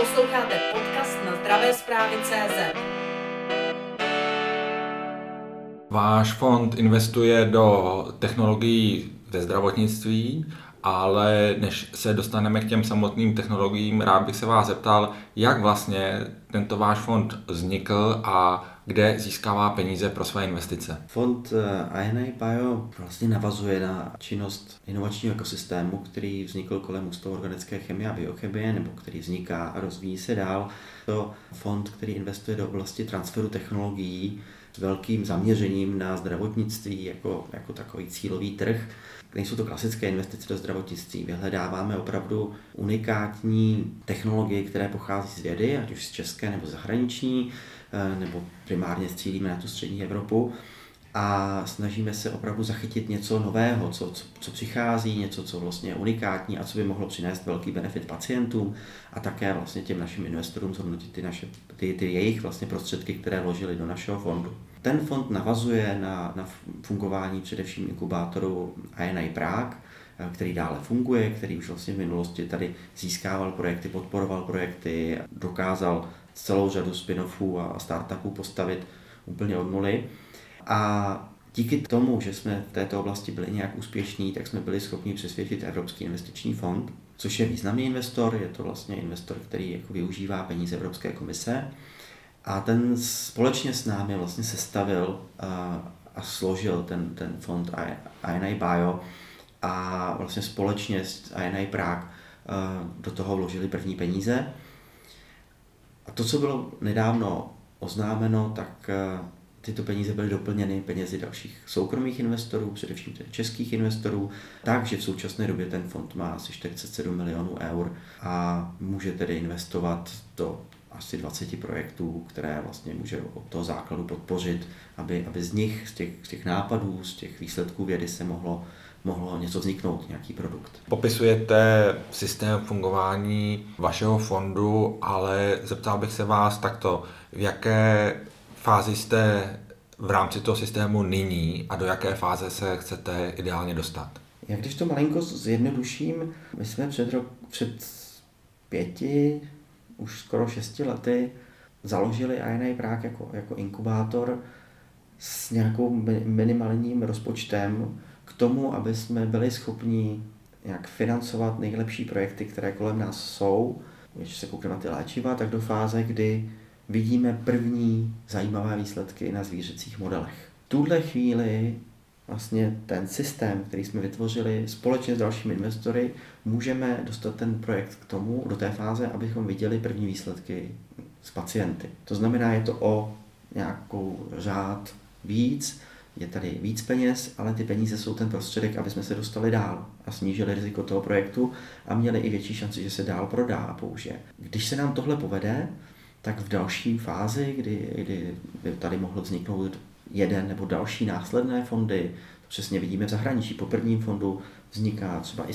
Posloucháte podcast na zdravé zprávy CZ. Váš fond investuje do technologií ve zdravotnictví, ale než se dostaneme k těm samotným technologiím, rád bych se vás zeptal, jak vlastně tento váš fond vznikl a kde získává peníze pro své investice. Fond eh, INA Bio vlastně navazuje na činnost inovačního ekosystému, který vznikl kolem Ústavu organické chemie a biochemie, nebo který vzniká a rozvíjí se dál. To fond, který investuje do oblasti transferu technologií s velkým zaměřením na zdravotnictví jako, jako takový cílový trh. Nejsou to klasické investice do zdravotnictví. Vyhledáváme opravdu unikátní technologie, které pochází z vědy, ať už z české nebo zahraniční, eh, nebo primárně cílíme na tu střední Evropu a snažíme se opravdu zachytit něco nového, co, co, co přichází, něco, co vlastně je unikátní a co by mohlo přinést velký benefit pacientům a také vlastně těm našim investorům zhodnotit ty, naše, ty, ty jejich vlastně prostředky, které vložili do našeho fondu. Ten fond navazuje na, na fungování především inkubátoru INI Prague, který dále funguje, který už vlastně v minulosti tady získával projekty, podporoval projekty, dokázal celou řadu spin-offů a startupů postavit úplně od nuly. A díky tomu, že jsme v této oblasti byli nějak úspěšní, tak jsme byli schopni přesvědčit Evropský investiční fond, což je významný investor, je to vlastně investor, který jako využívá peníze Evropské komise. A ten společně s námi vlastně sestavil a, a složil ten, ten fond INI Bio a vlastně společně s INI Prague do toho vložili první peníze. A to, co bylo nedávno oznámeno, tak tyto peníze byly doplněny penězi dalších soukromých investorů, především tedy českých investorů, takže v současné době ten fond má asi 47 milionů eur a může tedy investovat do asi 20 projektů, které vlastně může od toho základu podpořit, aby, aby z nich, z těch, z těch nápadů, z těch výsledků vědy se mohlo mohlo něco vzniknout, nějaký produkt. Popisujete systém fungování vašeho fondu, ale zeptal bych se vás takto, v jaké fázi jste v rámci toho systému nyní a do jaké fáze se chcete ideálně dostat? Já když to malinko zjednoduším, my jsme před, rok, před pěti, už skoro šesti lety založili INA Prague jako, jako inkubátor s nějakou minimálním rozpočtem tomu, aby jsme byli schopni nějak financovat nejlepší projekty, které kolem nás jsou, když se koukneme na ty léčiva, tak do fáze, kdy vidíme první zajímavé výsledky na zvířecích modelech. V tuhle chvíli vlastně ten systém, který jsme vytvořili společně s dalšími investory, můžeme dostat ten projekt k tomu, do té fáze, abychom viděli první výsledky s pacienty. To znamená, je to o nějakou řád víc, je tady víc peněz, ale ty peníze jsou ten prostředek, aby jsme se dostali dál a snížili riziko toho projektu a měli i větší šanci, že se dál prodá a použije. Když se nám tohle povede, tak v další fázi, kdy, kdy by tady mohl vzniknout jeden nebo další následné fondy, to přesně vidíme v zahraničí. Po prvním fondu vzniká třeba i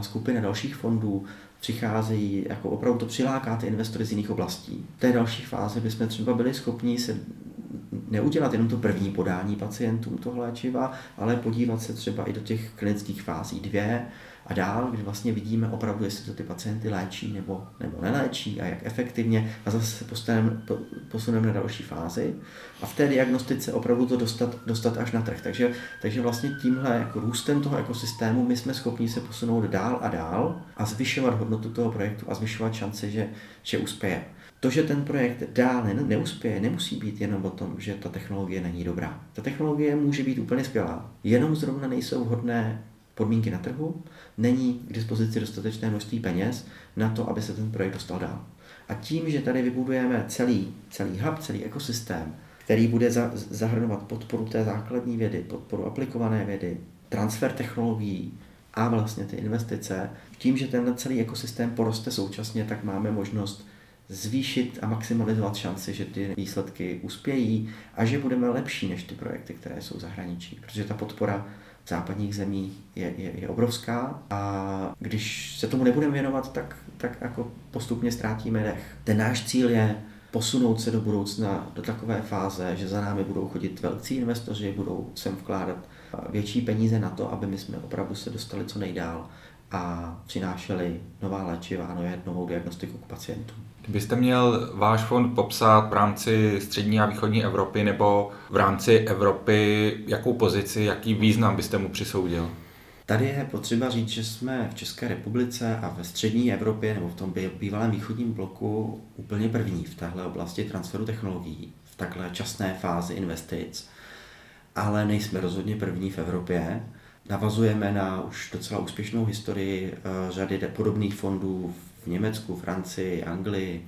skupina dalších fondů, přicházejí, jako opravdu to přiláká ty investory z jiných oblastí. V té další fázi bychom třeba byli schopni se neudělat jenom to první podání pacientům toho léčiva, ale podívat se třeba i do těch klinických fází dvě, a dál, kdy vlastně vidíme opravdu, jestli to ty pacienty léčí nebo, nebo neléčí a jak efektivně a zase se postaneme, posuneme na další fázi a v té diagnostice opravdu to dostat, dostat až na trh. Takže, takže vlastně tímhle jako růstem toho ekosystému my jsme schopni se posunout dál a dál a zvyšovat hodnotu toho projektu a zvyšovat šance, že, že uspěje. To, že ten projekt dál ne, neuspěje, nemusí být jenom o tom, že ta technologie není dobrá. Ta technologie může být úplně skvělá, jenom zrovna nejsou vhodné podmínky na trhu, není k dispozici dostatečné množství peněz na to, aby se ten projekt dostal dál. A tím, že tady vybudujeme celý, celý hub, celý ekosystém, který bude za, zahrnovat podporu té základní vědy, podporu aplikované vědy, transfer technologií a vlastně ty investice, tím, že ten celý ekosystém poroste současně, tak máme možnost zvýšit a maximalizovat šanci, že ty výsledky uspějí a že budeme lepší než ty projekty, které jsou v zahraničí, protože ta podpora západních zemí je, je, je obrovská a když se tomu nebudeme věnovat, tak, tak jako postupně ztrátíme dech. Ten náš cíl je posunout se do budoucna do takové fáze, že za námi budou chodit velcí investoři, budou sem vkládat větší peníze na to, aby my jsme opravdu se dostali co nejdál a přinášeli nová léčiva a novou diagnostiku k pacientům. Kdybyste měl váš fond popsat v rámci střední a východní Evropy nebo v rámci Evropy, jakou pozici, jaký význam byste mu přisoudil? Tady je potřeba říct, že jsme v České republice a ve střední Evropě nebo v tom bývalém východním bloku úplně první v téhle oblasti transferu technologií, v takhle časné fázi investic, ale nejsme rozhodně první v Evropě. Navazujeme na už docela úspěšnou historii eh, řady podobných fondů v Německu, Francii, Anglii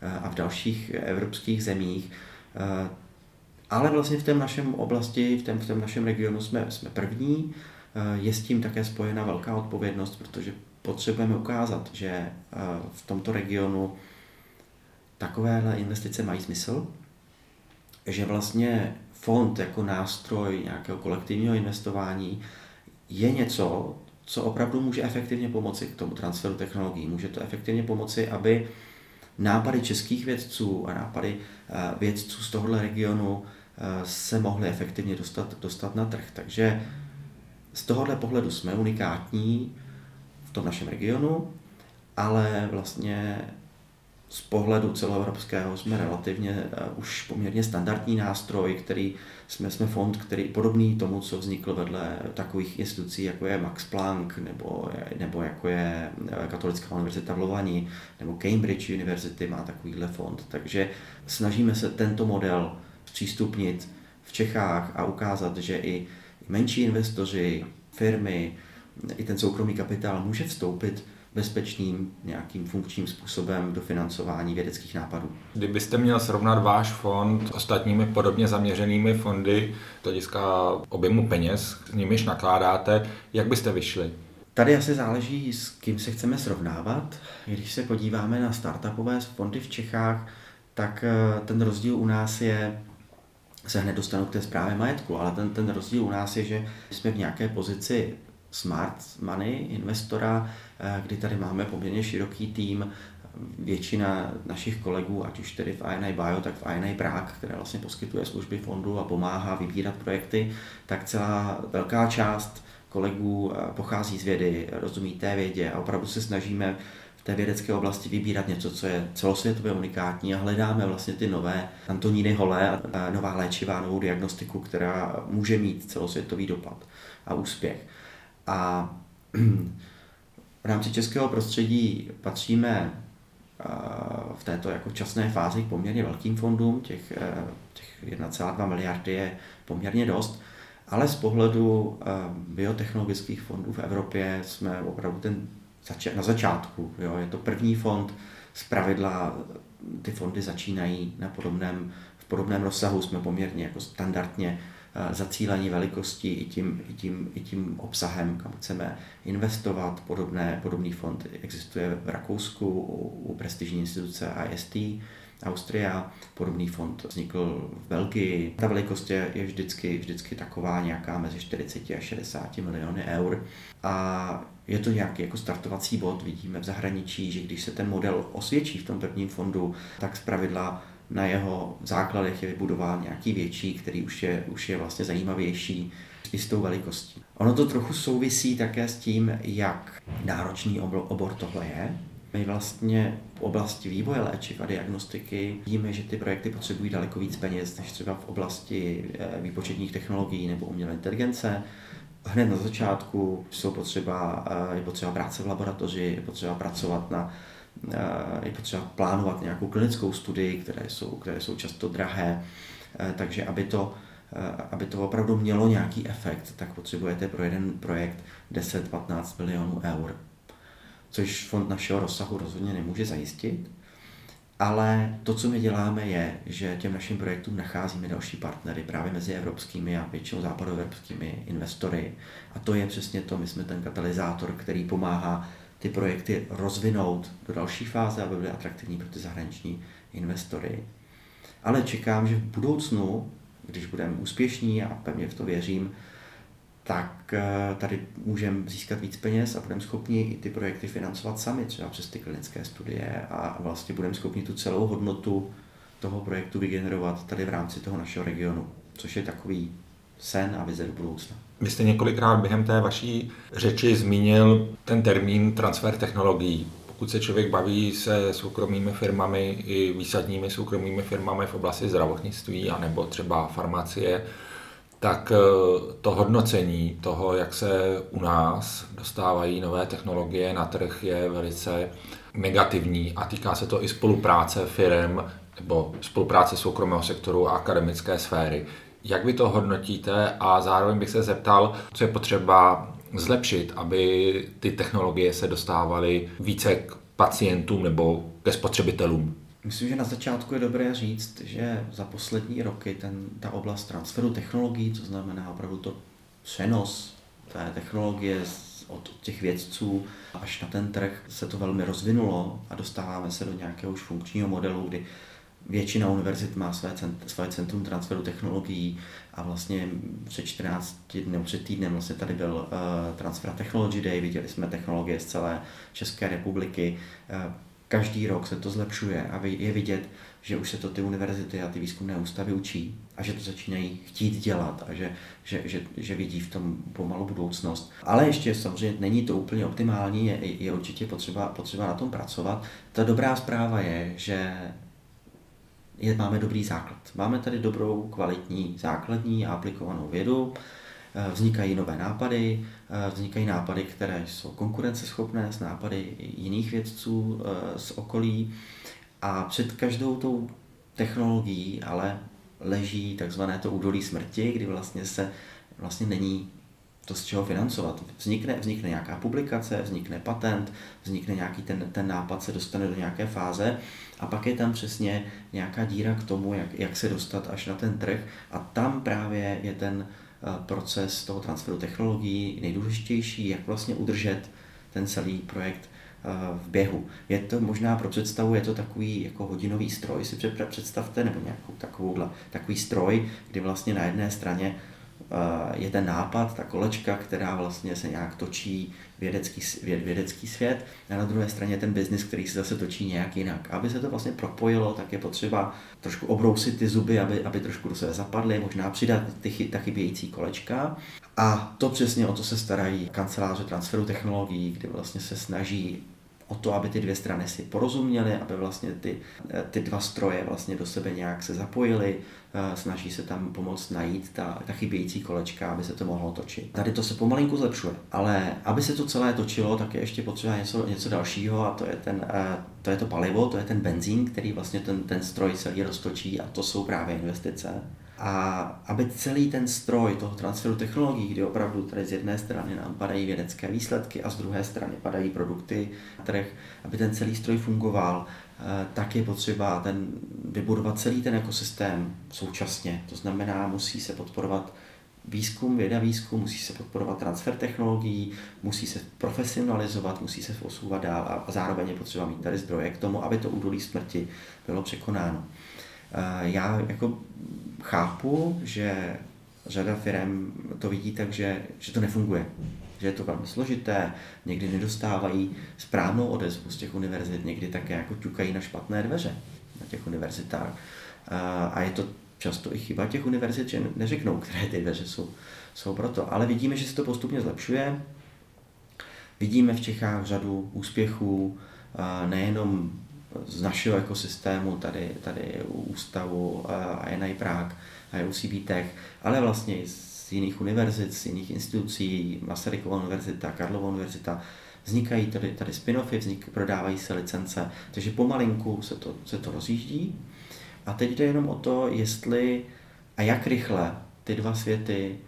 eh, a v dalších evropských zemích. Eh, ale vlastně v té našem oblasti, v tom, v tom našem regionu jsme, jsme první. Je s tím také spojena velká odpovědnost, protože potřebujeme ukázat, že v tomto regionu takovéhle investice mají smysl, že vlastně fond jako nástroj nějakého kolektivního investování je něco, co opravdu může efektivně pomoci k tomu transferu technologií. Může to efektivně pomoci, aby nápady českých vědců a nápady eh, vědců z tohohle regionu eh, se mohly efektivně dostat, dostat na trh. Takže z tohohle pohledu jsme unikátní v tom našem regionu, ale vlastně z pohledu celoevropského jsme relativně uh, už poměrně standardní nástroj, který jsme, jsme fond, který podobný tomu, co vznikl vedle takových institucí, jako je Max Planck, nebo, nebo jako je eh, Katolická univerzita v Lovani, nebo Cambridge University má takovýhle fond. Takže snažíme se tento model přístupnit v Čechách a ukázat, že i menší investoři, firmy, i ten soukromý kapitál může vstoupit bezpečným nějakým funkčním způsobem do financování vědeckých nápadů. Kdybyste měl srovnat váš fond s ostatními podobně zaměřenými fondy, to hlediska objemu peněz, s nimiž nakládáte, jak byste vyšli? Tady asi záleží, s kým se chceme srovnávat. Když se podíváme na startupové fondy v Čechách, tak eh, ten rozdíl u nás je, se hned dostanu k té zprávě majetku, ale ten, ten rozdíl u nás je, že jsme v nějaké pozici smart money investora, kdy tady máme poměrně široký tým, většina našich kolegů, ať už tedy v INI Bio, tak v INI Prague, které vlastně poskytuje služby fondu a pomáhá vybírat projekty, tak celá velká část kolegů eh, pochází z vědy, rozumí té vědě a opravdu se snažíme v té vědecké oblasti vybírat něco, co je celosvětově unikátní a hledáme vlastně ty nové Antoníny Holé a nová léčivá, novou diagnostiku, která může mít celosvětový dopad a úspěch. A v rámci českého prostředí patříme v této jako časné fázi k poměrně velkým fondům, těch, e, těch 1,2 miliardy je poměrně dost, ale z pohledu e, biotechnologických fondů v Evropě jsme opravdu ten na začátku. Jo. Je to první fond, z pravidla ty fondy začínají na podobném, v podobném rozsahu, jsme poměrně jako standardně zacílení velikosti i tím, i tím, i tím obsahem, kam chceme investovat. Podobné, podobný fond existuje v Rakousku u, u prestižní instituce IST, Austria, podobný fond vznikl v Belgii. Ta velikost je, je vždycky, vždycky taková nějaká mezi 40 a 60 miliony eur. A je to nějaký jako startovací bod. Vidíme v zahraničí, že když se ten model osvědčí v tom prvním fondu, tak zpravidla na jeho základech je vybudován nějaký větší, který už je, už je vlastně zajímavější i s tou velikostí. Ono to trochu souvisí také s tím, jak náročný obor tohle je. My vlastně v oblasti vývoje léčiv a diagnostiky víme, že ty projekty potřebují daleko víc peněz než třeba v oblasti eh, výpočetních technologií nebo umělé inteligence. Hned na začátku jsou potřeba, eh, je potřeba práce v laboratoři, je potřeba pracovat na je potřeba plánovat nějakou klinickou studii, které jsou, které jsou často drahé, takže aby to, aby to opravdu mělo nějaký efekt, tak potřebujete pro jeden projekt 10-15 milionů eur, což fond našeho rozsahu rozhodně nemůže zajistit. Ale to, co my děláme, je, že těm našim projektům nacházíme další partnery právě mezi evropskými a většinou západoevropskými investory. A to je přesně to, my jsme ten katalyzátor, který pomáhá ty projekty rozvinout do další fáze, aby byly atraktivní pro ty zahraniční investory. Ale čekám, že v budoucnu, když budeme úspěšní a pevně v to věřím, tak eh, tady můžeme získat víc peněz a budeme schopni i ty projekty financovat sami, třeba přes ty klinické studie a vlastně budeme schopni tu celou hodnotu toho projektu vygenerovat tady v rámci toho našeho regionu, což je takový sen a vize do budoucna. Vy jste několikrát během té vaší řeči zmínil ten termín transfer technologií. Pokud se člověk baví se soukromými firmami i výsadními soukromými firmami v oblasti zdravotnictví anebo třeba farmacie, tak eh, to hodnocení toho, jak se u nás dostávají nové technologie na trh, je velice negativní a týká se to i spolupráce firm nebo spolupráce soukromého sektoru a akademické sféry. Jak vy to hodnotíte a zároveň bych se zeptal, co je potřeba zlepšit, aby ty technologie se dostávaly více k pacientům nebo ke spotřebitelům? Myslím, že na začátku je dobré říct, že za poslední roky ten, ta oblast transferu technologií, co znamená opravdu to přenos té technologie od těch vědců až na ten trh, se to velmi rozvinulo a dostáváme se do nějakého už funkčního modelu, kdy většina univerzit má své, cent, své centrum transferu technologií a vlastně před 14 dny, před týdnem vlastně tady byl uh, Transfer Technology Day, viděli jsme technologie z celé České republiky. Uh, každý rok se to zlepšuje a je vidět, že už se to ty univerzity a ty výzkumné ústavy učí a že to začínají chtít dělat a že, že, že, že vidí v tom pomalu budoucnost. Ale ještě samozřejmě není to úplně optimální, je, je určitě potřeba, potřeba na tom pracovat. Ta dobrá zpráva je, že je, máme dobrý základ. Máme tady dobrou, kvalitní, základní a aplikovanou vědu, eh, vznikají nové nápady, eh, vznikají nápady, které jsou konkurenceschopné s nápady jiných vědců eh, z okolí a před každou tou technologií ale leží takzvané to údolí smrti, kdy vlastně se vlastně není to z čeho financovat. Vznikne, vznikne nějaká publikace, vznikne patent, vznikne nějaký ten, ten nápad, se dostane do nějaké fáze a pak je tam přesně nějaká díra k tomu, jak, jak se dostat až na ten trh a tam právě je ten eh, proces toho transferu technologií nejdůležitější, jak vlastně udržet ten celý projekt eh, v běhu. Je to možná pro představu, je to takový jako hodinový stroj, si představte, nebo nějakou takovouhle, takový stroj, kdy vlastně na jedné straně je ten nápad, ta kolečka, která vlastně se nějak točí vědecký, vědecký svět a na druhé straně ten biznis, který se zase točí nějak jinak. Aby se to vlastně propojilo, tak je potřeba trošku obrousit ty zuby, aby, aby trošku do sebe zapadly, možná přidat ty, ta chybějící kolečka. A to přesně o to se starají kanceláře transferu technologií, kdy vlastně se snaží o to, aby ty dvě strany si porozuměly, aby vlastně ty, ty dva stroje vlastně do sebe nějak se zapojily, eh, snaží se tam pomoct najít ta, ta chybějící kolečka, aby se to mohlo točit. Tady to se pomalinku zlepšuje, ale aby se to celé točilo, tak je ještě potřeba něco, něco dalšího a to je, ten, eh, to je to palivo, to je ten benzín, který vlastně ten, ten stroj celý roztočí a to jsou právě investice. A aby celý ten stroj toho transferu technologií, kdy opravdu tady z jedné strany nám padají vědecké výsledky a z druhé strany padají produkty na trh, aby ten celý stroj fungoval, eh, tak je potřeba ten, vybudovat celý ten ekosystém současně. To znamená, musí se podporovat výzkum, věda výzkum, musí se podporovat transfer technologií, musí se profesionalizovat, musí se posouvat dál a zároveň je potřeba mít tady zdroje k tomu, aby to údolí smrti bylo překonáno. Eh, já jako chápu, že řada firm to vidí tak, že, že to nefunguje, že je to velmi složité, někdy nedostávají správnou odezvu z těch univerzit, někdy také jako ťukají na špatné dveře na těch univerzitách. Eh, a je to často i chyba těch univerzit, že neřeknou, které ty dveře jsou, jsou proto. Ale vidíme, že se to postupně zlepšuje. Vidíme v Čechách řadu úspěchů, eh, nejenom našeho ekosystému, tady, tady ústavu INI Prague a UCB Tech, ale vlastně i z jiných univerzit, z jiných institucí, Masarykova univerzita, Karlova univerzita, vznikají tady, tady spin-offy, vznik, prodávají se licence, takže pomalinku se to, se to rozjíždí. A teď jde jenom o to, jestli a jak rychle ty dva světy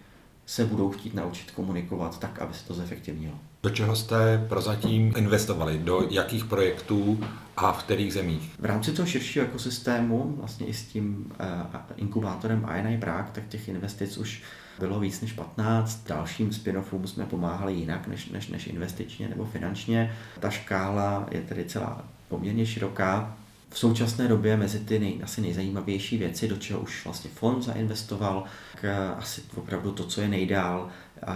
se budou chtít naučit komunikovat tak, aby se to zefektivnilo. Do čeho jste prozatím investovali? Do jakých projektů a v kterých zemích? V rámci toho širšího ekosystému, vlastně i s tím uh, inkubátorem INI Prague, tak těch investic už bylo víc než 15. Dalším spin-offům jsme pomáhali jinak než, než, než investičně nebo finančně. Ta škála je tedy celá poměrně široká. V současné době mezi ty nej, asi nejzajímavější věci, do čeho už vlastně fond zainvestoval, k asi opravdu to, co je nejdál,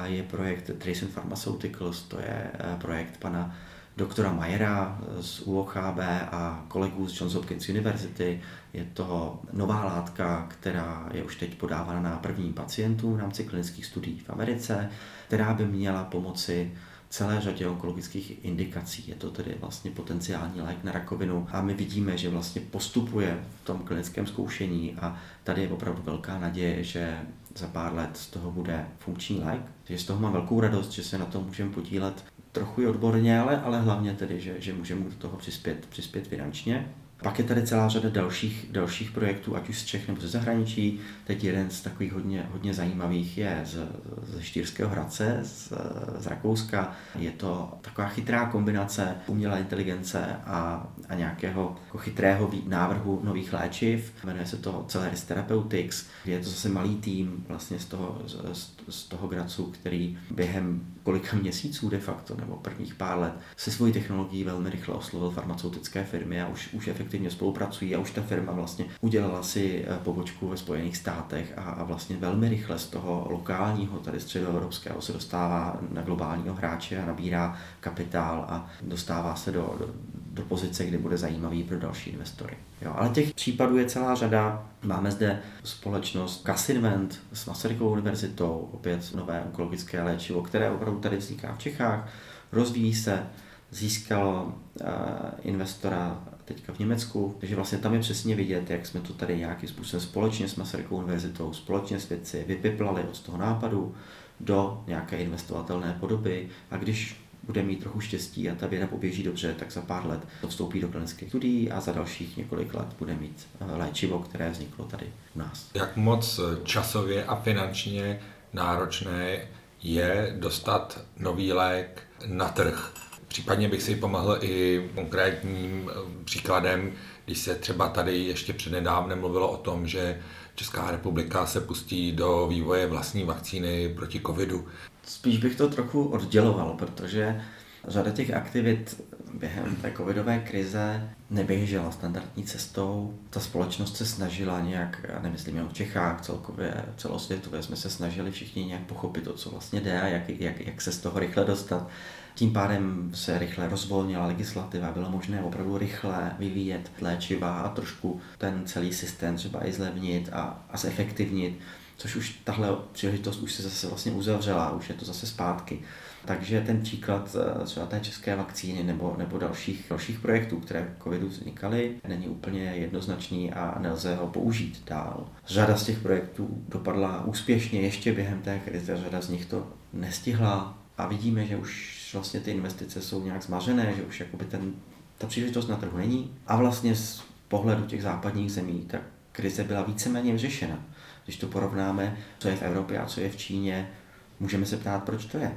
je projekt Trace Pharmaceuticals, to je eh, projekt pana doktora Mayera z UOHB a kolegů z Johns Hopkins University. Je to nová látka, která je už teď podávána na první pacientů v rámci klinických studií v Americe, která by měla pomoci celé řadě onkologických indikací. Je to tedy vlastně potenciální lék na rakovinu a my vidíme, že vlastně postupuje v tom klinickém zkoušení a tady je opravdu velká naděje, že za pár let z toho bude funkční lék. Takže z toho mám velkou radost, že se na tom můžeme podílet trochu i odborně, ale, ale hlavně tedy, že, že můžeme do toho přispět, přispět finančně. Pak je tady celá řada dalších, dalších projektů, ať už z Čech nebo ze zahraničí. Teď jeden z takových hodně, hodně zajímavých je z, ze Štýrského Hradce, z, z Rakouska. Je to taková chytrá kombinace umělé inteligence a, a nějakého jako chytrého návrhu nových léčiv. Jmenuje se to Celeris Therapeutics, je to zase malý tým vlastně z toho, z, z toho Gracu, který během kolika měsíců de facto, nebo prvních pár let, se svojí technologií velmi rychle oslovil farmaceutické firmy a už, už efektivně spolupracují a už ta firma vlastně udělala si eh, pobočku ve Spojených státech a, a vlastně velmi rychle z toho lokálního, tady středoevropského, se dostává na globálního hráče a nabírá kapitál a dostává se do, do, do pozice, kde bude zajímavý pro další investory. Jo, ale těch případů je celá řada. Máme zde společnost Casinvent s Masarykovou univerzitou, opět nové onkologické léčivo, které opravdu tady vzniká v Čechách, rozvíjí se, získalo uh, investora teďka v Německu, takže vlastně tam je přesně vidět, jak jsme to tady nějakým způsobem společně s Masarykovou univerzitou, společně s vědci vypiplali od toho nápadu do nějaké investovatelné podoby a když bude mít trochu štěstí a ta věda poběží dobře, tak za pár let to vstoupí do klinických studií a za dalších několik let bude mít eh, léčivo, které vzniklo tady u nás. Jak moc časově a finančně náročné je dostat nový lék na trh? Případně bych si pomohl i konkrétním eh, příkladem, když se třeba tady ještě přednedávnem mluvilo o tom, že Česká republika se pustí do vývoje vlastní vakcíny proti covidu. Spíš bych to trochu odděloval, protože řada těch aktivit během té covidové krize neběžela standardní cestou. Ta společnost se snažila nějak, já nemyslím jen v Čechách, celkově celosvětově jsme se snažili všichni nějak pochopit to, co vlastně jde a jak, jak, jak se z toho rychle dostat. Tím pádem se rychle rozvolnila legislativa, bylo možné opravdu rychle vyvíjet léčiva a trošku ten celý systém třeba i zlevnit a, a zefektivnit což už tahle příležitost už se zase vlastně uzavřela, už je to zase zpátky. Takže ten příklad eh, třeba té české vakcíny nebo, nebo dalších, dalších projektů, které covidu vznikaly, není úplně jednoznačný a nelze ho použít dál. Řada z těch projektů dopadla úspěšně ještě během té krize, řada z nich to nestihla a vidíme, že už vlastně ty investice jsou nějak zmařené, že už jakoby ten, ta příležitost na trhu není. A vlastně z pohledu těch západních zemí ta krize byla víceméně vyřešena. Když to porovnáme, co je v Evropě a co je v Číně, můžeme se ptát, proč to je.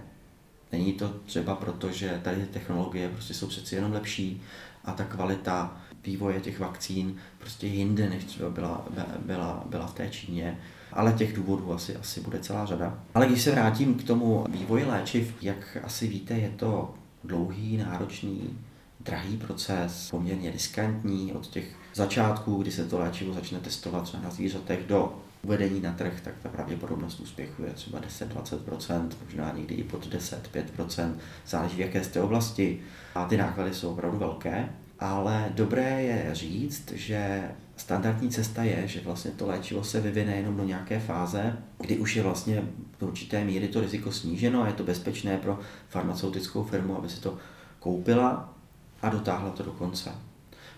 Není to třeba proto, že tady technologie prostě jsou přeci jenom lepší a ta kvalita vývoje těch vakcín prostě jinde, než třeba byla, byla, byla v té Číně. Ale těch důvodů asi, asi bude celá řada. Ale když se vrátím k tomu vývoji léčiv, jak asi víte, je to dlouhý, náročný, drahý proces, poměrně riskantní od těch začátků, kdy se to léčivo začne testovat třeba na zvířatech, do uvedení na trh, tak ta pravděpodobnost úspěchu je třeba 10-20%, možná někdy i pod 10-5%, záleží v jaké z té oblasti. A ty náklady jsou opravdu velké, ale dobré je říct, že standardní cesta je, že vlastně to léčivo se vyvine jenom do nějaké fáze, kdy už je vlastně do určité míry to riziko sníženo a je to bezpečné pro farmaceutickou firmu, aby si to koupila a dotáhla to do konce.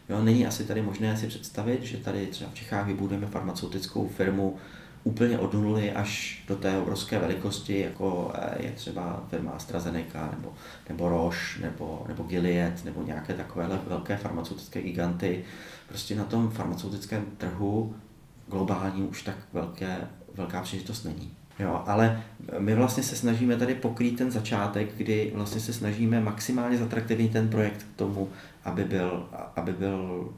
Jo, není asi tady možné si představit, že tady třeba v Čechách vybudujeme farmaceutickou firmu úplně od nuly až do té obrovské velikosti, jako eh, je třeba firma AstraZeneca nebo, nebo Roche nebo, nebo Gilead nebo nějaké takové velké farmaceutické giganty. Prostě na tom farmaceutickém trhu globálním už tak velké, velká příležitost není. Jo, ale my vlastně se snažíme tady pokrýt ten začátek, kdy vlastně se snažíme maximálně zatraktivnit ten projekt k tomu, aby byl, aby byl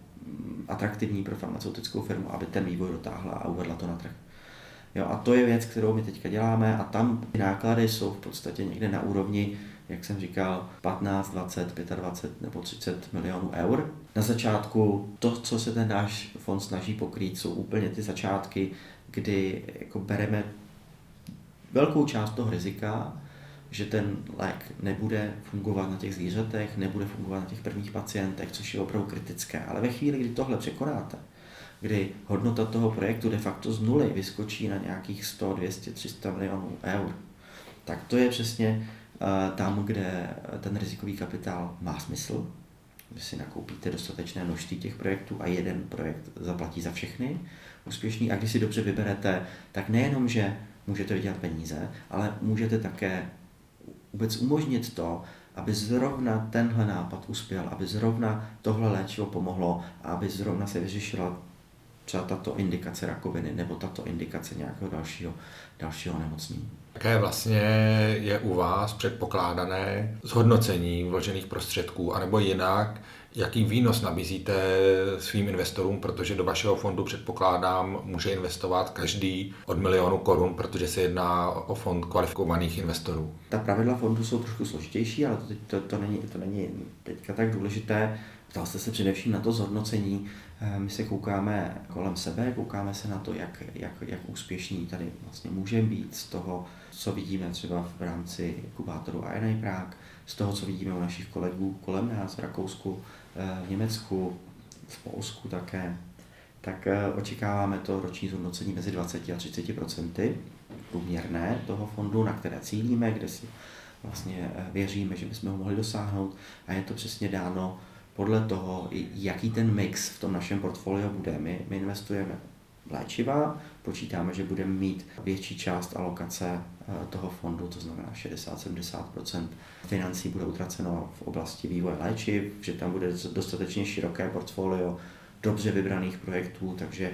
atraktivní pro farmaceutickou firmu, aby ten vývoj dotáhla a uvedla to na trh. Jo, a to je věc, kterou my teďka děláme a tam ty náklady jsou v podstatě někde na úrovni, jak jsem říkal, 15, 20, 25 nebo 30 milionů eur. Na začátku to, co se ten náš fond snaží pokrýt, jsou úplně ty začátky, kdy jako bereme velkou část toho rizika že ten lék nebude fungovat na těch zvířatech, nebude fungovat na těch prvních pacientech, což je opravdu kritické. Ale ve chvíli, kdy tohle překonáte, kdy hodnota toho projektu de facto z nuly vyskočí na nějakých 100, 200, 300 milionů eur, tak to je přesně uh, tam, kde ten rizikový kapitál má smysl. Vy si nakoupíte dostatečné množství těch projektů a jeden projekt zaplatí za všechny úspěšný. A když si dobře vyberete, tak nejenom, že můžete vydělat peníze, ale můžete také vůbec umožnit to, aby zrovna tenhle nápad uspěl, aby zrovna tohle léčivo pomohlo a aby zrovna se vyřešila třeba tato indikace rakoviny nebo tato indikace nějakého dalšího, dalšího nemocnění. Jaké vlastně je u vás předpokládané zhodnocení vložených prostředků, anebo jinak, jaký výnos nabízíte svým investorům, protože do vašeho fondu předpokládám může investovat každý od milionu korun, protože se jedná o fond kvalifikovaných investorů. Ta pravidla fondu jsou trošku složitější, ale to, to, to, není, to není teďka tak důležité. Ptal jste se především na to zhodnocení. Eh, my se koukáme kolem sebe, koukáme se na to, jak, jak, jak úspěšní tady vlastně můžeme být z toho, co vidíme třeba v rámci kubátoru INA Prague, z toho, co vidíme u našich kolegů kolem nás v Rakousku, v Německu, v Polsku také, tak eh, očekáváme to roční zhodnocení mezi 20 a 30 procenty průměrné toho fondu, na které cílíme, kde si vlastně věříme, že bychom ho mohli dosáhnout a je to přesně dáno podle toho, jaký ten mix v tom našem portfoliu bude. My, my investujeme léčiva, počítáme, že budeme mít větší část alokace eh, toho fondu, to znamená 60-70% financí bude utraceno v oblasti vývoje léčiv, že tam bude dostatečně široké portfolio dobře vybraných projektů, takže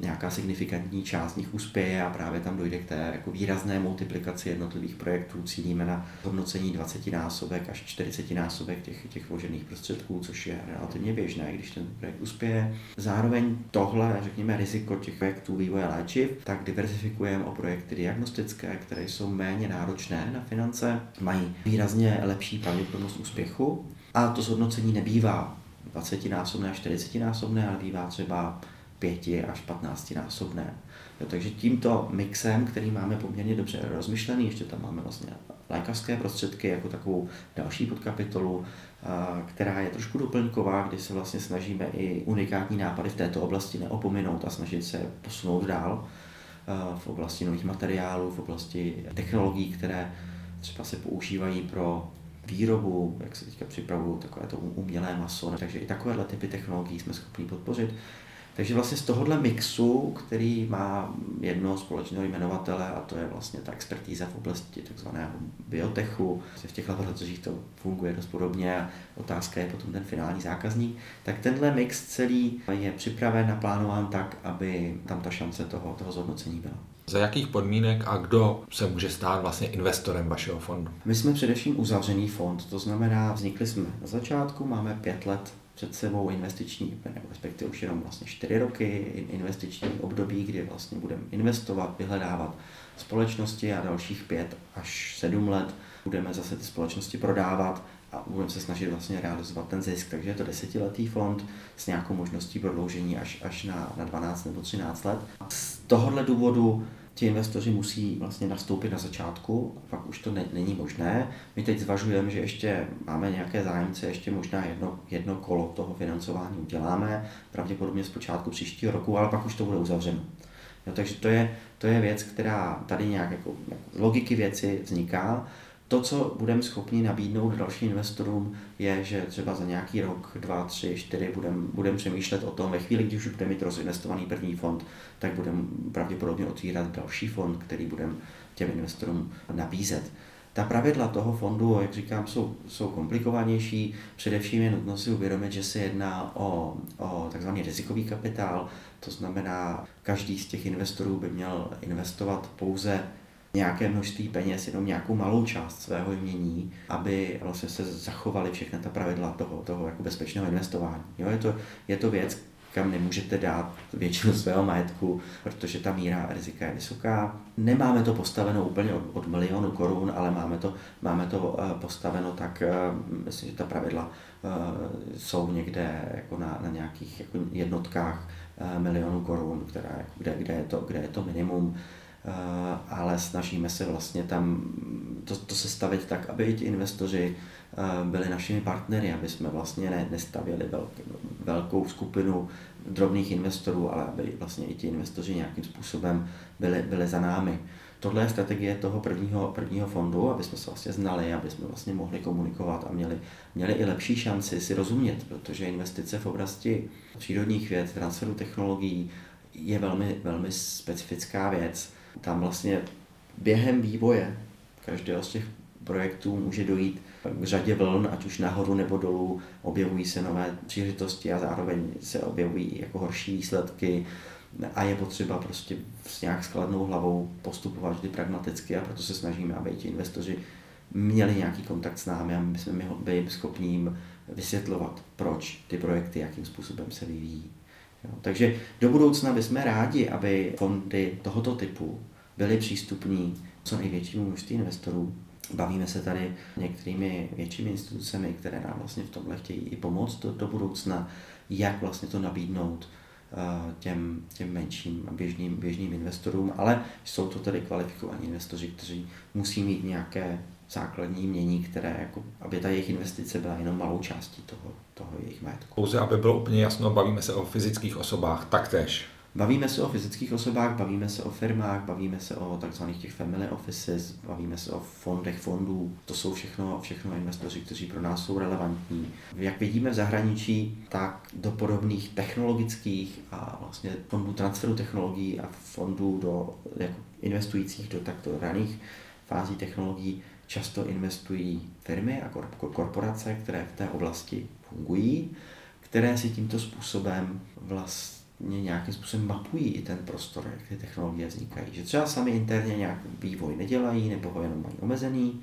nějaká signifikantní část z nich uspěje a právě tam dojde k té jako výrazné multiplikaci jednotlivých projektů. Cílíme na hodnocení 20 násobek až 40 násobek těch, těch vložených prostředků, což je relativně běžné, když ten projekt uspěje. Zároveň tohle, řekněme, riziko těch projektů vývoje léčiv, tak diversifikujeme o projekty diagnostické, které jsou méně náročné na finance, mají výrazně lepší pravděpodobnost úspěchu a to zhodnocení nebývá 20 násobné a 40 násobné, ale bývá třeba 5 až 15 násobné. Jo, takže tímto mixem, který máme poměrně dobře rozmyšlený, ještě tam máme vlastně lékařské prostředky jako takovou další podkapitolu, která je trošku doplňková, kdy se vlastně snažíme i unikátní nápady v této oblasti neopominout a snažit se posunout dál v oblasti nových materiálů, v oblasti technologií, které třeba se používají pro výrobu, jak se teďka připravují takové to umělé maso, takže i takovéhle typy technologií jsme schopni podpořit. Takže vlastně z tohohle mixu, který má jedno společného jmenovatele, a to je vlastně ta expertíza v oblasti takzvaného biotechu, v těch laboratořích to funguje dost podobně a otázka je potom ten finální zákazník, tak tenhle mix celý je připraven, naplánován tak, aby tam ta šance toho, toho zhodnocení byla. Za jakých podmínek a kdo se může stát vlastně investorem vašeho fondu? My jsme především uzavřený fond, to znamená, vznikli jsme na začátku, máme pět let před sebou investiční, nebo respektive už jenom vlastně čtyři roky investiční období, kdy vlastně budeme investovat, vyhledávat společnosti a dalších pět až sedm let budeme zase ty společnosti prodávat a budeme se snažit vlastně realizovat ten zisk. Takže je to desetiletý fond s nějakou možností prodloužení až, až na, na 12 nebo 13 let. Z tohohle důvodu ti investoři musí vlastně nastoupit na začátku, pak už to ne, není možné. My teď zvažujeme, že ještě máme nějaké zájemce, ještě možná jedno, jedno kolo toho financování uděláme, pravděpodobně z počátku příštího roku, ale pak už to bude uzavřeno. Jo, takže to je, to je věc, která tady nějak jako, jako logiky věci vzniká to, co budeme schopni nabídnout dalším investorům, je, že třeba za nějaký rok, dva, tři, čtyři budeme budem přemýšlet o tom, ve chvíli, když už budeme mít rozinvestovaný první fond, tak budeme pravděpodobně otvírat další fond, který budeme těm investorům nabízet. Ta pravidla toho fondu, jak říkám, jsou, jsou komplikovanější. Především je nutno si uvědomit, že se jedná o, o takzvaný rizikový kapitál, to znamená, každý z těch investorů by měl investovat pouze nějaké množství peněz, jenom nějakou malou část svého jmění, aby vlastně se zachovaly všechny ta pravidla toho, toho jako bezpečného investování. Jo, je, to, je to věc, kam nemůžete dát většinu svého majetku, protože ta míra rizika je vysoká. Nemáme to postaveno úplně od, od milionu korun, ale máme to, máme to uh, postaveno tak, uh, myslím, že ta pravidla uh, jsou někde jako na, na nějakých jako jednotkách milionů korun, která, kde, kde, je to, kde je to minimum. Ale snažíme se vlastně tam to, to sestavit tak, aby ti investoři byli našimi partnery, aby jsme vlastně ne, nestavěli velk, velkou skupinu drobných investorů, ale aby vlastně i ti investoři nějakým způsobem byli, byli za námi. Tohle je strategie toho prvního, prvního fondu, aby jsme se vlastně znali, aby jsme vlastně mohli komunikovat a měli, měli i lepší šanci si rozumět, protože investice v oblasti přírodních věd, transferu technologií je velmi, velmi specifická věc. Tam vlastně během vývoje každého z těch projektů může dojít k řadě vln, ať už nahoru nebo dolů, objevují se nové příležitosti a zároveň se objevují jako horší výsledky a je potřeba prostě s nějak skladnou hlavou postupovat vždy pragmaticky a proto se snažíme, aby ti investoři měli nějaký kontakt s námi a my jsme byli schopni jim vysvětlovat, proč ty projekty, jakým způsobem se vyvíjí. Jo. Takže do budoucna bychom rádi, aby fondy tohoto typu byly přístupní co největšímu množství investorů. Bavíme se tady některými většími institucemi, které nám vlastně v tomhle chtějí i pomoct do, do budoucna, jak vlastně to nabídnout Eh, těm, těm menším běžným, běžným investorům, ale jsou to tedy kvalifikovaní investoři, kteří musí mít nějaké základní mění, které, jako, aby ta jejich investice byla jenom malou částí toho, toho jejich majetku. Pouze, aby bylo úplně jasno, bavíme se o fyzických osobách taktéž. Bavíme se o fyzických osobách, bavíme se o firmách, bavíme se o takzvaných těch family offices, bavíme se o fondech fondů. To jsou všechno, všechno investoři, kteří pro nás jsou relevantní. Jak vidíme v zahraničí, tak do podobných technologických a vlastně fondů transferu technologií a fondů do, jako investujících do takto raných fází technologií často investují firmy a korporace, které v té oblasti fungují, které si tímto způsobem vlastně nějakým způsobem mapují i ten prostor, jak ty technologie vznikají. Že třeba sami interně nějaký vývoj nedělají nebo ho jenom mají omezený.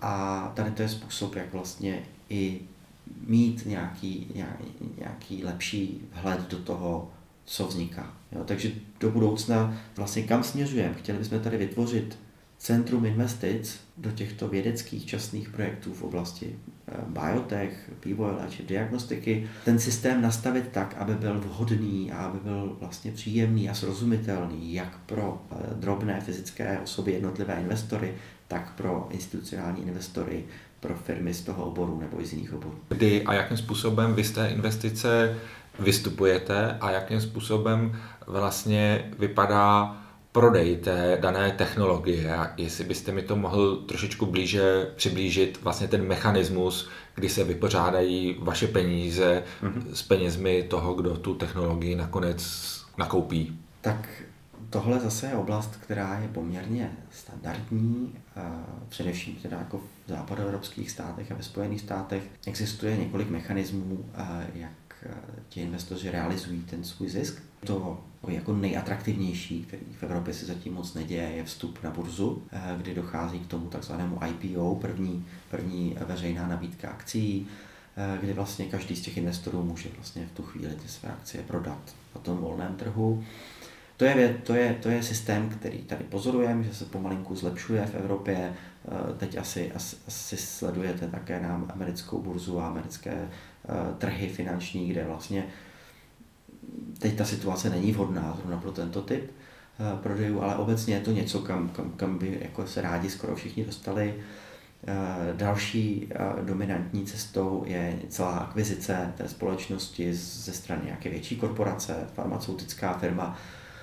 A tady to je způsob, jak vlastně i mít nějaký, nějaký lepší vhled do toho, co vzniká. Jo, takže do budoucna vlastně kam směřujeme? Chtěli bychom tady vytvořit centrum investic do těchto vědeckých časných projektů v oblasti eh, biotech, vývoje léčiv, diagnostiky, ten systém nastavit tak, aby byl vhodný a aby byl vlastně příjemný a srozumitelný jak pro eh, drobné fyzické osoby, jednotlivé investory, tak pro institucionální investory, pro firmy z toho oboru nebo i z jiných oborů. Kdy a jakým způsobem vy z té investice vystupujete a jakým způsobem vlastně vypadá prodej té dané technologie a jestli byste mi to mohl trošičku blíže přiblížit vlastně ten mechanismus, kdy se vypořádají vaše peníze mm-hmm. s penězmi toho, kdo tu technologii nakonec nakoupí. Tak tohle zase je oblast, která je poměrně standardní, především teda jako v západoevropských státech a ve Spojených státech existuje několik mechanismů, jak ti investoři realizují ten svůj zisk. To jako nejatraktivnější, který v Evropě se zatím moc neděje, je vstup na burzu, eh, kdy dochází k tomu takzvanému IPO, první, první veřejná nabídka akcí, eh, kdy vlastně každý z těch investorů může vlastně v tu chvíli ty své akcie prodat na tom volném trhu. To je, to, je, to je systém, který tady pozorujeme, že se pomalinku zlepšuje v Evropě. Eh, teď asi, asi, asi sledujete také na americkou burzu a americké trhy finanční, kde vlastně teď ta situace není vhodná zrovna pro tento typ eh, prodejů, ale obecně je to něco, kam, kam, kam by jako se rádi skoro všichni dostali. Eh, další eh, dominantní cestou je celá akvizice té společnosti ze strany nějaké větší korporace, farmaceutická firma,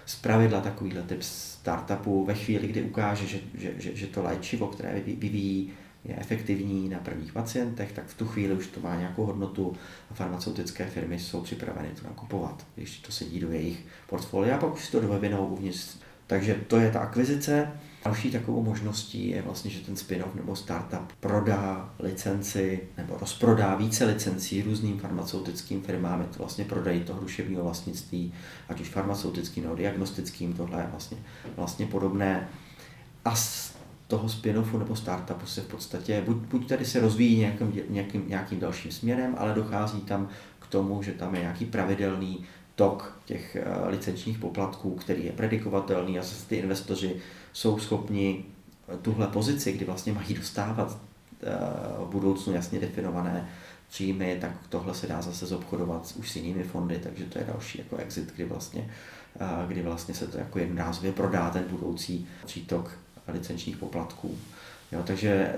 z pravidla takovýhle typ startupu ve chvíli, kdy ukáže, že, že, že, že to léčivo, které vyvíjí, je efektivní na prvních pacientech, tak v tu chvíli už to má nějakou hodnotu a farmaceutické firmy jsou připraveny to nakupovat, když to sedí do jejich portfolia a pak už si to dovevinou uvnitř. Takže to je ta akvizice. Další takovou možností je vlastně, že ten spin-off nebo startup prodá licenci nebo rozprodá více licencí různým farmaceutickým firmám. Je to vlastně prodej toho duševního vlastnictví, ať už farmaceutickým nebo diagnostickým, tohle je vlastně, vlastně podobné. A toho spin-offu nebo startupu se v podstatě, buď, buď tady se rozvíjí nějakým, nějakým, nějakým dalším směrem, ale dochází tam k tomu, že tam je nějaký pravidelný tok těch uh, licenčních poplatků, který je predikovatelný a zase ty investoři jsou schopni tuhle pozici, kdy vlastně mají dostávat uh, v budoucnu jasně definované příjmy, tak tohle se dá zase zobchodovat už s jinými fondy, takže to je další jako exit, kdy vlastně, kdy vlastně se to jako jednorázově prodá ten budoucí přítok licenčních poplatků. Jo, takže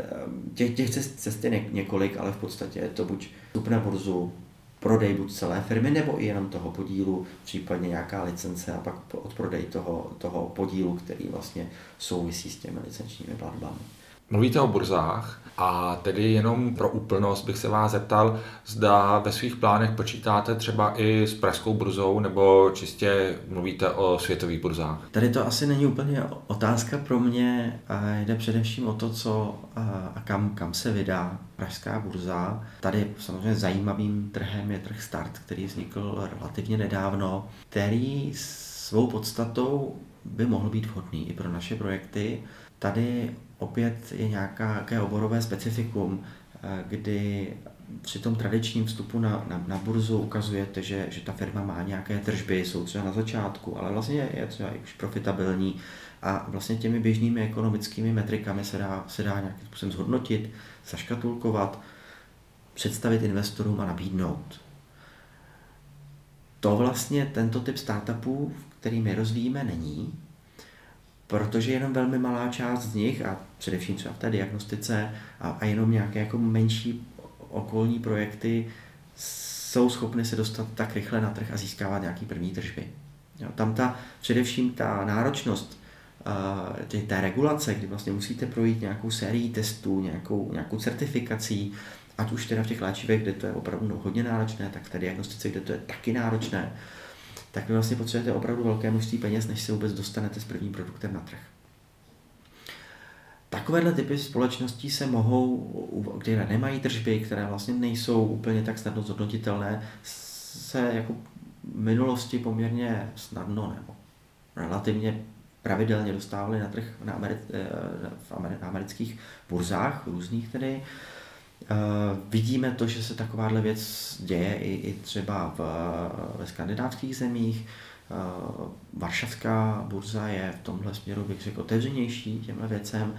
těch, těch cest, cest je několik, ale v podstatě je to buď vstup na burzu, prodej buď celé firmy nebo i jenom toho podílu, případně nějaká licence a pak odprodej toho, toho podílu, který vlastně souvisí s těmi licenčními platbami. Mluvíte o burzách a tedy jenom pro úplnost bych se vás zeptal, zda ve svých plánech počítáte třeba i s pražskou burzou nebo čistě mluvíte o světových burzách? Tady to asi není úplně otázka pro mě, jde především o to, co a kam, kam se vydá pražská burza. Tady samozřejmě zajímavým trhem je trh Start, který vznikl relativně nedávno, který svou podstatou by mohl být vhodný i pro naše projekty. Tady opět je nějaké oborové specifikum, eh, kdy při tom tradičním vstupu na, na, na burzu ukazujete, že, že ta firma má nějaké tržby, jsou třeba na začátku, ale vlastně je třeba už profitabilní a vlastně těmi běžnými ekonomickými metrikami se dá, se dá nějakým způsobem zhodnotit, zaškatulkovat, představit investorům a nabídnout. To vlastně tento typ startupů, který my rozvíjíme, není, protože jenom velmi malá část z nich, a především třeba v té diagnostice, a, a jenom nějaké jako menší okolní projekty jsou schopny se dostat tak rychle na trh a získávat nějaký první tržby. Jo, tam ta, především ta náročnost uh, té regulace, kdy vlastně musíte projít nějakou sérii testů, nějakou, nějakou certifikací, ať už teda v těch léčivech, kde to je opravdu hodně náročné, tak v té diagnostice, kde to je taky náročné, tak vy vlastně potřebujete opravdu velké množství peněz, než se vůbec dostanete s prvním produktem na trh. Takovéhle typy společností se mohou, které nemají tržby, které vlastně nejsou úplně tak snadno zhodnotitelné, se jako v minulosti poměrně snadno nebo relativně pravidelně dostávaly na trh na, Ameri- eh, v amerických burzách, různých tedy, Eh, vidíme to, že se takováhle věc děje i, i třeba v, ve skandinávských zemích. Eh, Varšavská burza je v tomhle směru, bych řekl, otevřenější těmhle věcem,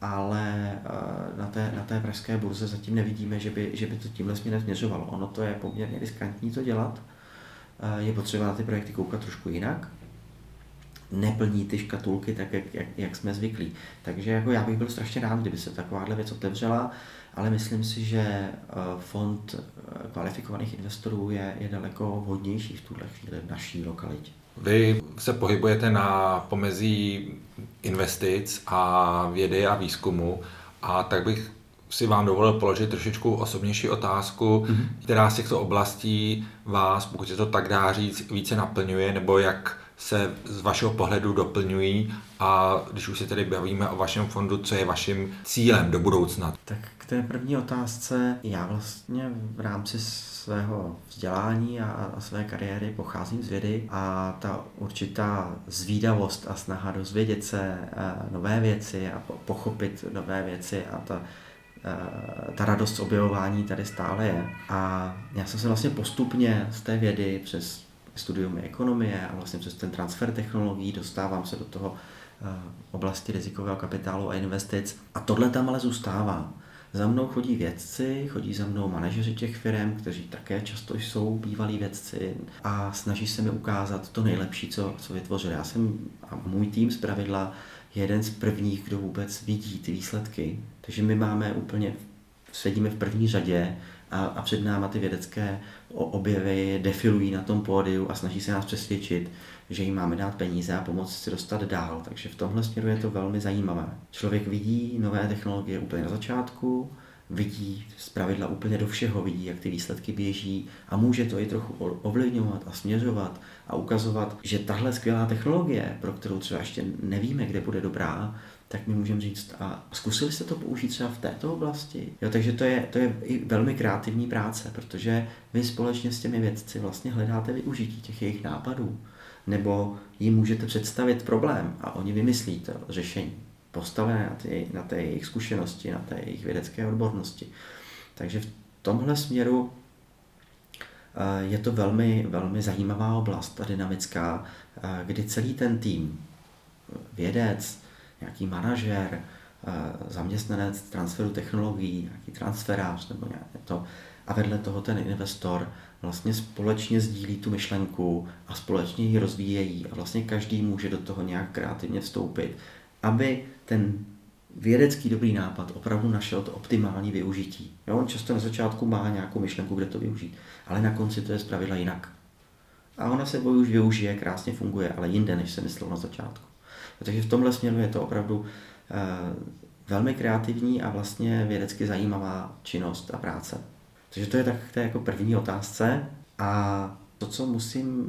ale eh, na té, na té pražské burze zatím nevidíme, že by, že by to tímhle směrem směřovalo. Ono to je poměrně riskantní to dělat. Je potřeba na ty projekty koukat trošku jinak. Neplní ty škatulky tak, jak, jak, jak jsme zvyklí. Takže jako já bych byl strašně rád, kdyby se takováhle věc otevřela ale myslím si, že eh, fond eh, kvalifikovaných investorů je, je daleko vhodnější v tuhle chvíli v naší lokalitě. Vy se pohybujete na pomezí investic a vědy a výzkumu a tak bych si vám dovolil položit trošičku osobnější otázku, mm-hmm. která z těchto oblastí vás, pokud se to tak dá říct, více naplňuje, nebo jak se z vašeho pohledu doplňují a když už se tedy bavíme o vašem fondu, co je vaším cílem do budoucna? Tak k té první otázce, já vlastně v rámci svého vzdělání a, své kariéry pocházím z vědy a ta určitá zvídavost a snaha dozvědět se eh, nové věci a pochopit nové věci a ta eh, ta radost objevování tady stále je. A já jsem se vlastně postupně z té vědy přes studium ekonomie a vlastně přes ten transfer technologií dostávám se do toho eh, oblasti rizikového kapitálu a investic. A tohle tam ale zůstává. Za mnou chodí vědci, chodí za mnou manažeři těch firm, kteří také často jsou bývalí vědci a snaží se mi ukázat to nejlepší, co, co vytvořili. Já jsem a můj tým z pravidla jeden z prvních, kdo vůbec vidí ty výsledky. Takže my máme úplně, sedíme v první řadě a, a před náma ty vědecké objevy defilují na tom pódiu a snaží se nás přesvědčit, že jim máme dát peníze a pomoct si dostat dál. Takže v tomhle směru je to velmi zajímavé. Člověk vidí nové technologie úplně na začátku, vidí z pravidla úplně do všeho, vidí, jak ty výsledky běží a může to i trochu ovlivňovat a směřovat a ukazovat, že tahle skvělá technologie, pro kterou třeba ještě nevíme, kde bude dobrá, tak my můžeme říct, a zkusili jste to použít třeba v této oblasti? Jo, takže to je, to je i velmi kreativní práce, protože vy společně s těmi vědci vlastně hledáte využití těch jejich nápadů, nebo jim můžete představit problém a oni vymyslí to řešení, postavené na, ty, na té jejich zkušenosti, na té jejich vědecké odbornosti. Takže v tomhle směru eh, je to velmi, velmi zajímavá oblast a dynamická, eh, kdy celý ten tým, vědec, nějaký manažer, eh, zaměstnanec transferu technologií, nějaký transferář nebo nějaké to, a vedle toho ten investor vlastně společně sdílí tu myšlenku a společně ji rozvíjejí a vlastně každý může do toho nějak kreativně vstoupit, aby ten vědecký dobrý nápad opravdu našel to optimální využití. Jo, on často na začátku má nějakou myšlenku, kde to využít, ale na konci to je zpravidla jinak. A ona se už využije, krásně funguje, ale jinde, než se myslel na začátku. Takže v tomhle směru je to opravdu uh, velmi kreativní a vlastně vědecky zajímavá činnost a práce. Takže to je tak to je jako první otázce. A to, co musím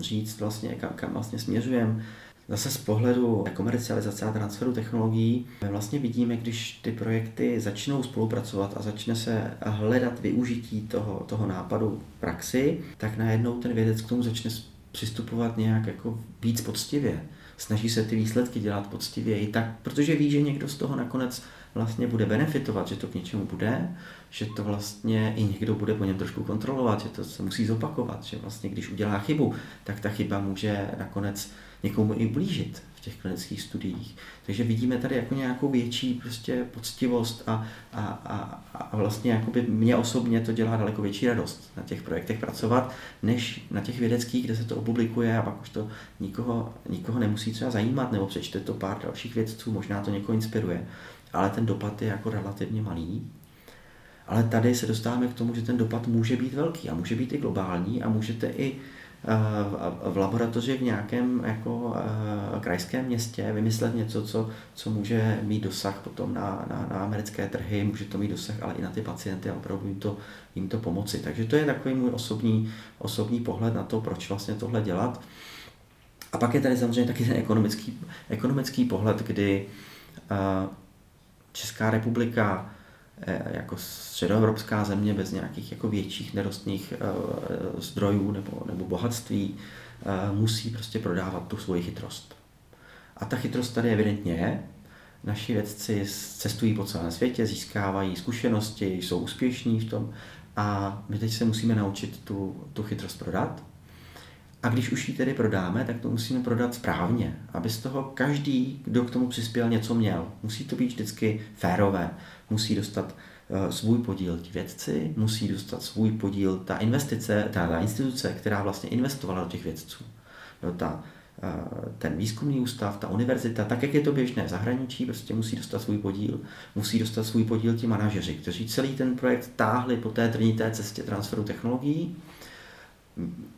říct vlastně, kam, kam vlastně směřujem, Zase z pohledu komercializace a transferu technologií vlastně vidíme, když ty projekty začnou spolupracovat a začne se hledat využití toho, toho nápadu v praxi, tak najednou ten vědec k tomu začne přistupovat nějak jako víc poctivě. Snaží se ty výsledky dělat poctivěji, tak, protože ví, že někdo z toho nakonec vlastně bude benefitovat, že to k něčemu bude, že to vlastně i někdo bude po něm trošku kontrolovat, že to se musí zopakovat, že vlastně když udělá chybu, tak ta chyba může nakonec někomu i blížit v těch klinických studiích. Takže vidíme tady jako nějakou větší prostě poctivost a, a, a, a vlastně jakoby mě osobně to dělá daleko větší radost na těch projektech pracovat, než na těch vědeckých, kde se to opublikuje a pak už to nikoho, nikoho nemusí třeba zajímat, nebo přečte to pár dalších vědců, možná to někoho inspiruje, ale ten dopad je jako relativně malý. Ale tady se dostáváme k tomu, že ten dopad může být velký a může být i globální a můžete i v laboratoři v nějakém jako krajském městě vymyslet něco, co, co může mít dosah potom na, na, na americké trhy, může to mít dosah ale i na ty pacienty a opravdu jim to, jim to pomoci. Takže to je takový můj osobní, osobní pohled na to, proč vlastně tohle dělat. A pak je tady samozřejmě taky ten ekonomický, ekonomický pohled, kdy Česká republika Eh, jako středoevropská země bez nějakých jako větších nerostných eh, zdrojů nebo, nebo bohatství eh, musí prostě prodávat tu svoji chytrost. A ta chytrost tady evidentně je. Naši vědci cestují po celém světě, získávají zkušenosti, jsou úspěšní v tom a my teď se musíme naučit tu, tu chytrost prodat. A když už ji tedy prodáme, tak to musíme prodat správně, aby z toho každý, kdo k tomu přispěl, něco měl. Musí to být vždycky férové musí dostat eh, svůj podíl ti vědci, musí dostat svůj podíl ta investice, ta, ta instituce, která vlastně investovala do těch vědců. Jo, ta, eh, ten výzkumný ústav, ta univerzita, tak jak je to běžné v zahraničí, prostě musí dostat svůj podíl. Musí dostat svůj podíl ti manažeři, kteří celý ten projekt táhli po té trnité cestě transferu technologií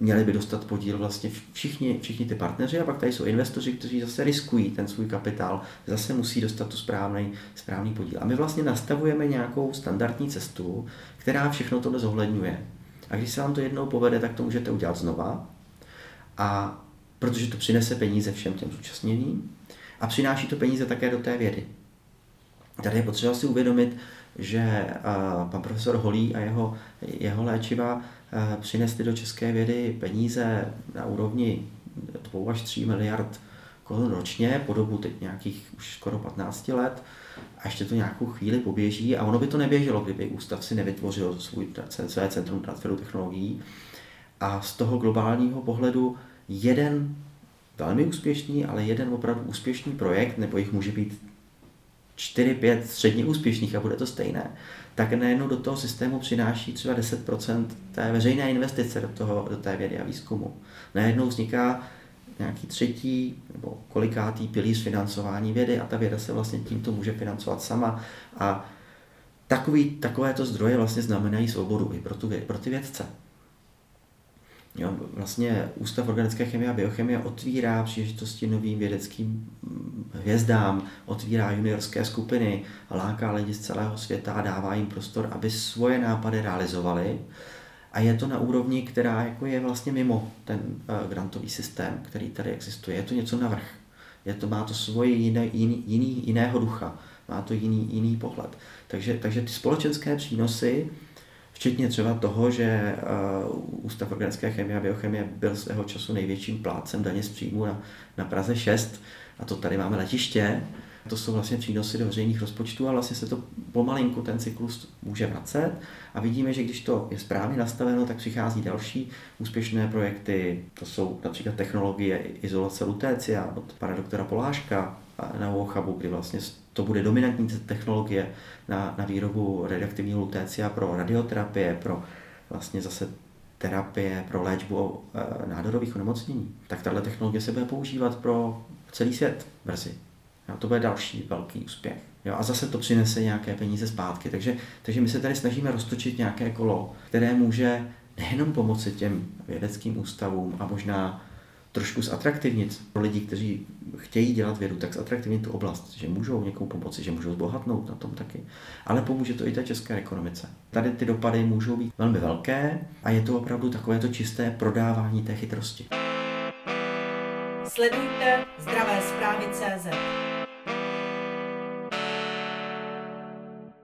měli by dostat podíl vlastně všichni, všichni ty partneři a pak tady jsou investoři, kteří zase riskují ten svůj kapitál, zase musí dostat tu správný, správný podíl. A my vlastně nastavujeme nějakou standardní cestu, která všechno tohle zohledňuje. A když se vám to jednou povede, tak to můžete udělat znova. A protože to přinese peníze všem těm zúčastněným a přináší to peníze také do té vědy. Tady je potřeba si uvědomit, že pan profesor Holý a jeho, jeho léčiva přinesli do české vědy peníze na úrovni 2 až 3 miliard korun ročně po dobu teď nějakých už skoro 15 let a ještě to nějakou chvíli poběží a ono by to neběželo, kdyby ústav si nevytvořil svůj, své centrum transferu technologií. A z toho globálního pohledu jeden velmi úspěšný, ale jeden opravdu úspěšný projekt, nebo jich může být 4-5 středně úspěšných a bude to stejné, tak najednou do toho systému přináší třeba 10% té veřejné investice do, toho, do té vědy a výzkumu. Najednou vzniká nějaký třetí nebo kolikátý pilíř financování vědy a ta věda se vlastně tímto může financovat sama a takový, takovéto zdroje vlastně znamenají svobodu i pro, tu, pro ty vědce. Jo, vlastně Ústav organické chemie a biochemie otvírá příležitosti novým vědeckým mm, hvězdám, otvírá juniorské skupiny, láká lidi z celého světa a dává jim prostor, aby svoje nápady realizovali. A je to na úrovni, která jako je vlastně mimo ten uh, grantový systém, který tady existuje. Je to něco navrh. Je to, má to svoje jiné, jiný, jiný, jiného ducha, má to jiný, jiný pohled. Takže, takže ty společenské přínosy Včetně třeba toho, že uh, Ústav organické chemie a biochemie byl svého času největším plácem daně z příjmu na, na Praze 6 a to tady máme letiště. To jsou vlastně přínosy do veřejných rozpočtů a vlastně se to pomalinku ten cyklus může vracet a vidíme, že když to je správně nastaveno, tak přichází další úspěšné projekty. To jsou například technologie izolace lutécia od pana doktora Poláška na Ochabu, kdy vlastně to bude dominantní technologie na, na výrobu radioaktivního lutécia pro radioterapie, pro vlastně zase terapie, pro léčbu e, nádorových onemocnění, tak tahle technologie se bude používat pro celý svět brzy. Jo, to bude další velký úspěch. Jo, a zase to přinese nějaké peníze zpátky. Takže, takže my se tady snažíme roztočit nějaké kolo, které může nejenom pomoci těm vědeckým ústavům a možná trošku zatraktivnit pro lidi, kteří chtějí dělat vědu, tak zatraktivnit tu oblast, že můžou někomu pomoci, že můžou zbohatnout na tom taky. Ale pomůže to i té české ekonomice. Tady ty dopady můžou být velmi velké a je to opravdu takové to čisté prodávání té chytrosti. Sledujte zdravé zprávy CZ.